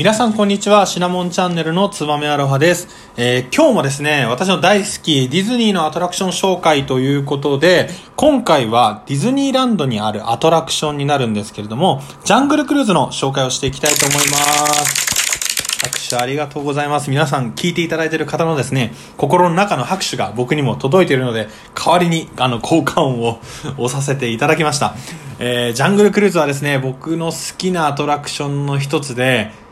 皆さんこんにちは。シナモンチャンネルのつばめアロハです。えー、今日もですね、私の大好きディズニーのアトラクション紹介ということで、今回はディズニーランドにあるアトラクションになるんですけれども、ジャングルクルーズの紹介をしていきたいと思います。拍手ありがとうございます。皆さん聞いていただいている方のですね、心の中の拍手が僕にも届いているので、代わりにあの効果音を 押させていただきました。えー、ジャングルクルーズはですね、僕の好きなアトラクションの一つで、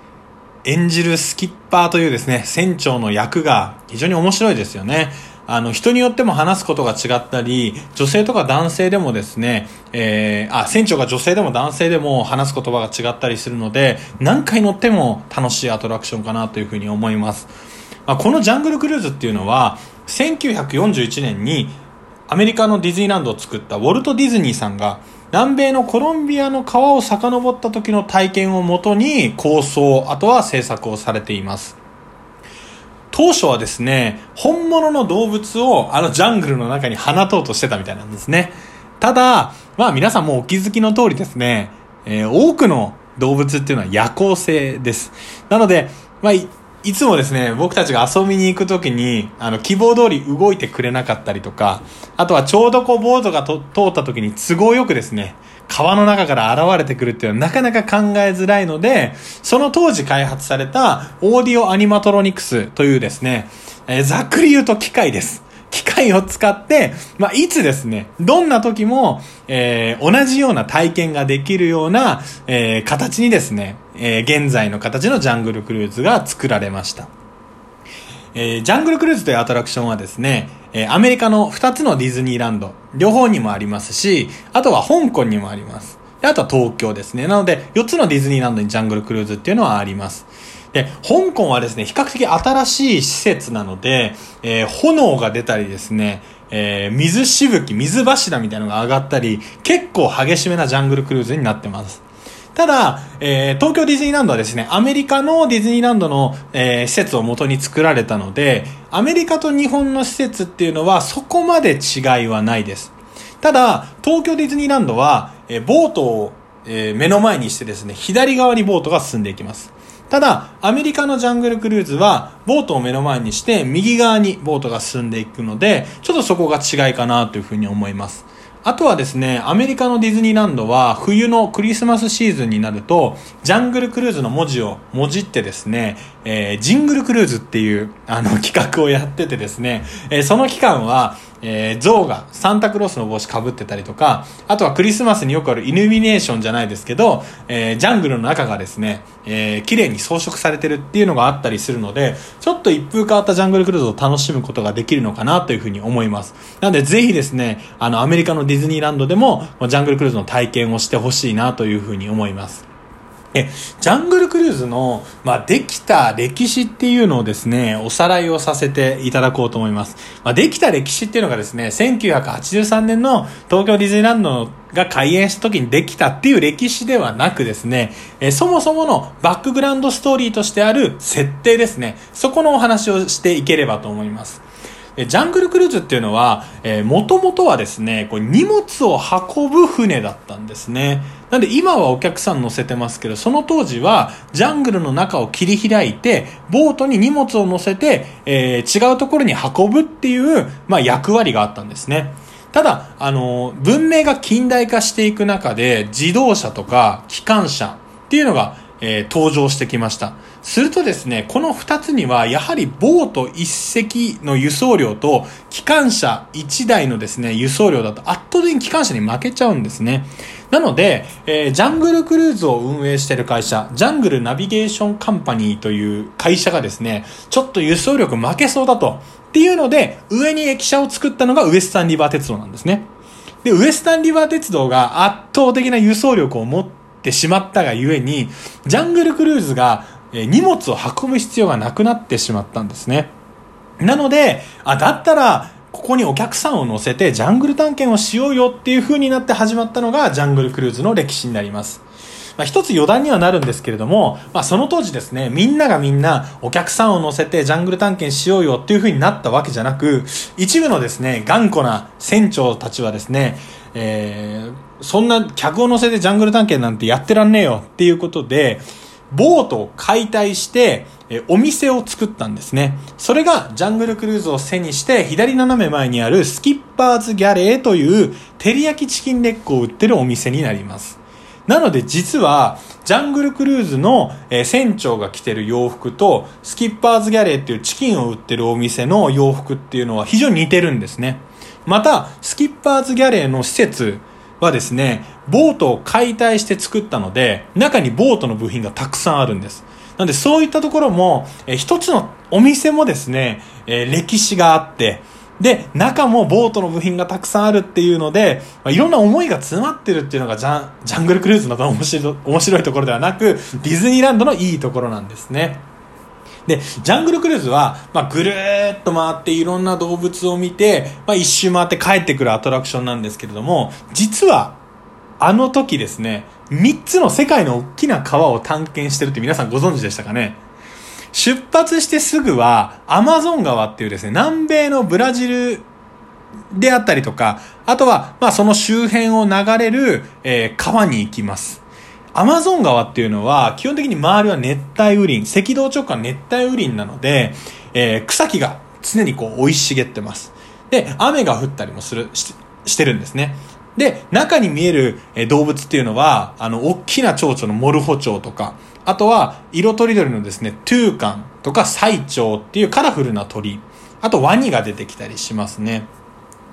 演じるスキッパーというですね、船長の役が非常に面白いですよね。あの、人によっても話すことが違ったり、女性とか男性でもですね、えー、あ、船長が女性でも男性でも話す言葉が違ったりするので、何回乗っても楽しいアトラクションかなというふうに思います。まあ、このジャングルクルーズっていうのは、1941年にアメリカのディズニーランドを作ったウォルト・ディズニーさんが南米のコロンビアの川を遡った時の体験をもとに構想、あとは制作をされています。当初はですね、本物の動物をあのジャングルの中に放とうとしてたみたいなんですね。ただ、まあ皆さんもお気づきの通りですね、えー、多くの動物っていうのは夜行性です。なので、まあ、いつもですね、僕たちが遊びに行くときに、あの、希望通り動いてくれなかったりとか、あとはちょうどこう、ボートが通ったときに都合よくですね、川の中から現れてくるっていうのはなかなか考えづらいので、その当時開発されたオーディオアニマトロニクスというですね、えー、ざっくり言うと機械です。機械を使って、まあ、いつですね、どんな時も、えー、同じような体験ができるような、えー、形にですね、えー、現在の形のジャングルクルーズが作られました。えー、ジャングルクルーズというアトラクションはですね、えー、アメリカの2つのディズニーランド、両方にもありますし、あとは香港にもあります。あとは東京ですね。なので、4つのディズニーランドにジャングルクルーズっていうのはあります。で、香港はですね、比較的新しい施設なので、えー、炎が出たりですね、えー、水しぶき、水柱みたいなのが上がったり、結構激しめなジャングルクルーズになってます。ただ、えー、東京ディズニーランドはですね、アメリカのディズニーランドの、えー、施設を元に作られたので、アメリカと日本の施設っていうのはそこまで違いはないです。ただ、東京ディズニーランドは、えー、ボートを、え、目の前にしてですね、左側にボートが進んでいきます。ただ、アメリカのジャングルクルーズは、ボートを目の前にして、右側にボートが進んでいくので、ちょっとそこが違いかなというふうに思います。あとはですね、アメリカのディズニーランドは冬のクリスマスシーズンになると、ジャングルクルーズの文字をもじってですね、えー、ジングルクルーズっていうあの企画をやっててですね、えー、その期間は、えー、象がサンタクロースの帽子かぶってたりとか、あとはクリスマスによくあるイルミネーションじゃないですけど、えー、ジャングルの中がですね、えー、綺麗に装飾されてるっていうのがあったりするので、ちょっと一風変わったジャングルクルーズを楽しむことができるのかなというふうに思います。なのでぜひですね、あのアメリカのディズニーランドでも、ジャングルクルーズの体験をしてほしいなというふうに思います。え、ジャングルクルーズの、まあ、できた歴史っていうのをですね、おさらいをさせていただこうと思います。まあ、できた歴史っていうのがですね、1983年の東京ディズニーランドが開園した時にできたっていう歴史ではなくですね、えそもそものバックグラウンドストーリーとしてある設定ですね、そこのお話をしていければと思います。えジャングルクルーズっていうのは、えー、もともとはですね、こう荷物を運ぶ船だったんですね。なんで今はお客さん乗せてますけど、その当時はジャングルの中を切り開いて、ボートに荷物を乗せて、えー、違うところに運ぶっていう、まあ役割があったんですね。ただ、あの、文明が近代化していく中で、自動車とか機関車っていうのが、えー、登場してきました。するとですね、この二つには、やはりボート一隻の輸送量と、機関車一台のですね、輸送量だと圧倒的に機関車に負けちゃうんですね。なので、えー、ジャングルクルーズを運営してる会社、ジャングルナビゲーションカンパニーという会社がですね、ちょっと輸送力負けそうだと。っていうので、上に駅舎を作ったのがウエスタンリバー鉄道なんですね。で、ウエスタンリバー鉄道が圧倒的な輸送力を持っててしまったがゆえに、ジャングルクルーズが荷物を運ぶ必要がなくなってしまったんですね。なので、あ、だったら、ここにお客さんを乗せてジャングル探検をしようよっていう風になって始まったのがジャングルクルーズの歴史になります。まあ、一つ余談にはなるんですけれども、まあ、その当時ですね、みんながみんなお客さんを乗せてジャングル探検しようよっていう風になったわけじゃなく、一部のですね、頑固な船長たちはですね、えー、そんな客を乗せてジャングル探検なんてやってらんねえよっていうことで、ボートを解体して、えお店を作ったんですね。それがジャングルクルーズを背にして左斜め前にあるスキッパーズギャレーという照り焼きチキンレッグを売ってるお店になります。なので実は、ジャングルクルーズの、えー船長が着てる洋服と、スキッパーズギャレーっていうチキンを売ってるお店の洋服っていうのは非常に似てるんですね。また、スキッパーズギャレーの施設はですね、ボートを解体して作ったので、中にボートの部品がたくさんあるんです。なのでそういったところも、えー一つのお店もですね、えー歴史があって、で、中もボートの部品がたくさんあるっていうので、まあ、いろんな思いが詰まってるっていうのがジャンジャングルクルーズの面白面白いところではなく、ディズニーランドのいいところなんですね。で、ジャングルクルーズは、まあ、ぐるーっと回っていろんな動物を見て、まあ、一周回って帰ってくるアトラクションなんですけれども、実は、あの時ですね、3つの世界の大きな川を探検してるって皆さんご存知でしたかね？出発してすぐは、アマゾン川っていうですね、南米のブラジルであったりとか、あとは、まあその周辺を流れる、えー川に行きます。アマゾン川っていうのは、基本的に周りは熱帯雨林、赤道直下の熱帯雨林なので、えー草木が常にこう生い茂ってます。で、雨が降ったりもする、ししてるんですね。で、中に見えるえ動物っていうのは、あの、大きな蝶々のモルフォチョウとか、あとは、色とりどりのですね、トゥーカンとかサイチョウっていうカラフルな鳥、あとワニが出てきたりしますね。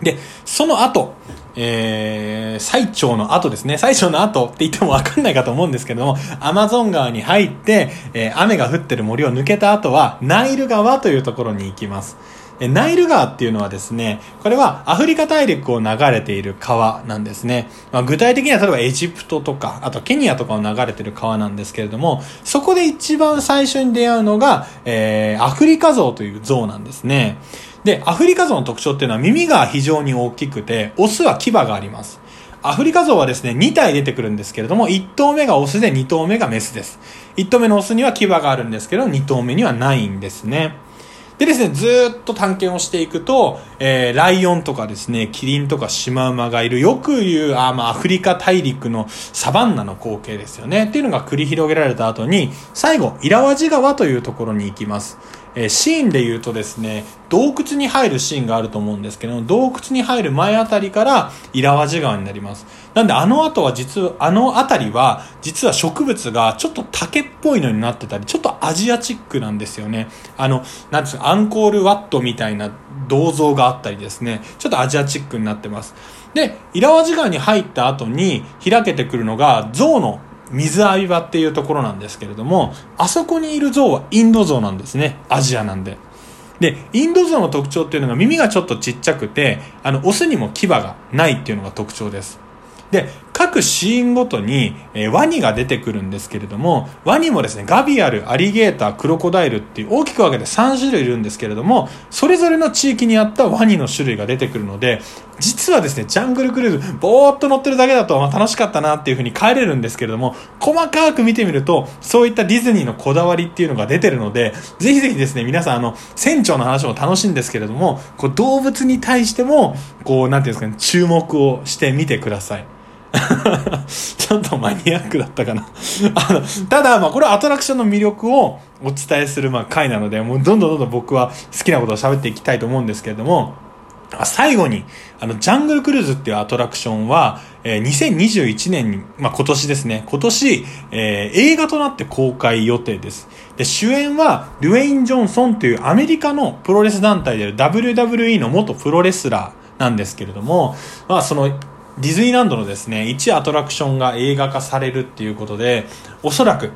で、その後、えー、最長の後ですね。最長の後って言ってもわかんないかと思うんですけども、アマゾン川に入って、えー雨が降ってる森を抜けた後は、ナイル川というところに行きます。えナイル川っていうのはですね、これはアフリカ大陸を流れている川なんですね。まあ、具体的には例えばエジプトとか、あとケニアとかを流れている川なんですけれども、そこで一番最初に出会うのが、えー、アフリカゾウというゾウなんですね。で、アフリカゾウの特徴っていうのは耳が非常に大きくて、オスは牙があります。アフリカゾウはですね、2体出てくるんですけれども、1頭目がオスで2頭目がメスです。1頭目のオスには牙があるんですけど、2頭目にはないんですね。でですね、ずっと探検をしていくと、えー、ライオンとかですね、キリンとかシマウマがいる、よく言う、あまあ、アフリカ大陸のサバンナの光景ですよね。っていうのが繰り広げられた後に、最後、イラワジ川というところに行きます。えーシーンで言うとですね、洞窟に入るシーンがあると思うんですけど、洞窟に入る前あたりから、イラワジ川になります。なんで、あの後は実は、あのあたりは、実は植物がちょっと竹っぽいのになってたり、ちょっとアジアチックなんですよね。あの、なんですか、アンコールワットみたいな銅像があったりですね、ちょっとアジアチックになってます。で、イラワジ川に入った後に開けてくるのが、象の水浴び場っていうところなんですけれども、あそこにいる像はインド像なんですね。アジアなんで。で、インド象の特徴っていうのが耳がちょっとちっちゃくて、あの、オスにも牙がないっていうのが特徴です。で、各シーンごとに、えーワニが出てくるんですけれども、ワニもですね、ガビアル、アリゲーター、クロコダイルっていう大きく分けて3種類いるんですけれども、それぞれの地域にあったワニの種類が出てくるので、実はですね、ジャングルクルーズ、ぼーっと乗ってるだけだと、まあ、楽しかったなっていう風に帰れるんですけれども、細かく見てみると、そういったディズニーのこだわりっていうのが出てるので、ぜひぜひですね、皆さん、あの、船長の話も楽しいんですけれども、こう動物に対しても、こう、なんていうんですかね、注目をしてみてください。ちょっとマニアックだったかな。あの、ただ、まあ、これはアトラクションの魅力をお伝えする、まあ、回なので、もうどんどんどんどん僕は好きなことを喋っていきたいと思うんですけれども、最後に、あの、ジャングルクルーズっていうアトラクションは、えー2021年に、まあ、今年ですね、今年、えー映画となって公開予定です。で、主演は、ルウェイン・ジョンソンというアメリカのプロレス団体である WWE の元プロレスラーなんですけれども、まあ、その、ディズニーランドのですね、1アトラクションが映画化されるっていうことで、おそらく、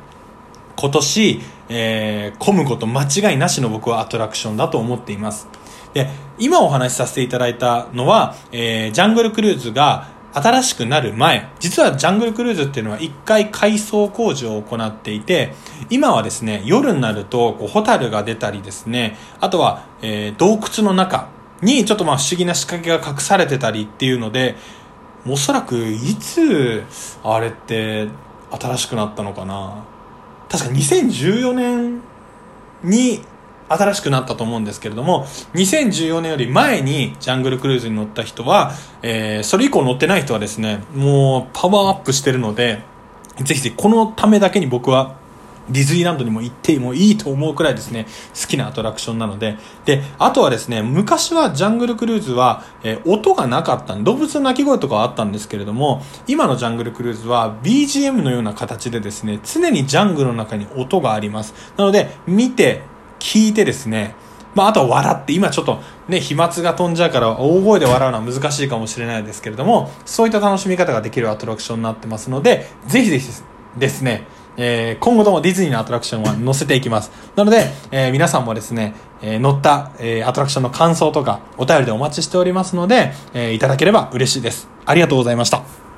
今年、えー、混むこと間違いなしの僕はアトラクションだと思っています。で、今お話しさせていただいたのは、えー、ジャングルクルーズが新しくなる前、実はジャングルクルーズっていうのは一回改装工事を行っていて、今はですね、夜になると、こう、ホタルが出たりですね、あとは、えー、洞窟の中にちょっとまあ不思議な仕掛けが隠されてたりっていうので、おそらくいつあれって新しくなったのかな。確か2014年に新しくなったと思うんですけれども2014年より前にジャングルクルーズに乗った人は、えーそれ以降乗ってない人はですねもうパワーアップしてるのでぜひぜひこのためだけに僕はディズニーランドにも行ってもいいと思うくらいですね、好きなアトラクションなので。で、あとはですね、昔はジャングルクルーズは、えー、音がなかった動物の鳴き声とかはあったんですけれども、今のジャングルクルーズは BGM のような形でですね、常にジャングルの中に音があります。なので、見て、聞いてですね、まあ、あとは笑って、今ちょっとね、飛沫が飛んじゃうから大声で笑うのは難しいかもしれないですけれども、そういった楽しみ方ができるアトラクションになってますので、ぜひぜひですね、えー、今後ともディズニーのアトラクションは載せていきます。なので、えー、皆さんもですね、えー、乗った、え、アトラクションの感想とかお便りでお待ちしておりますので、え、いただければ嬉しいです。ありがとうございました。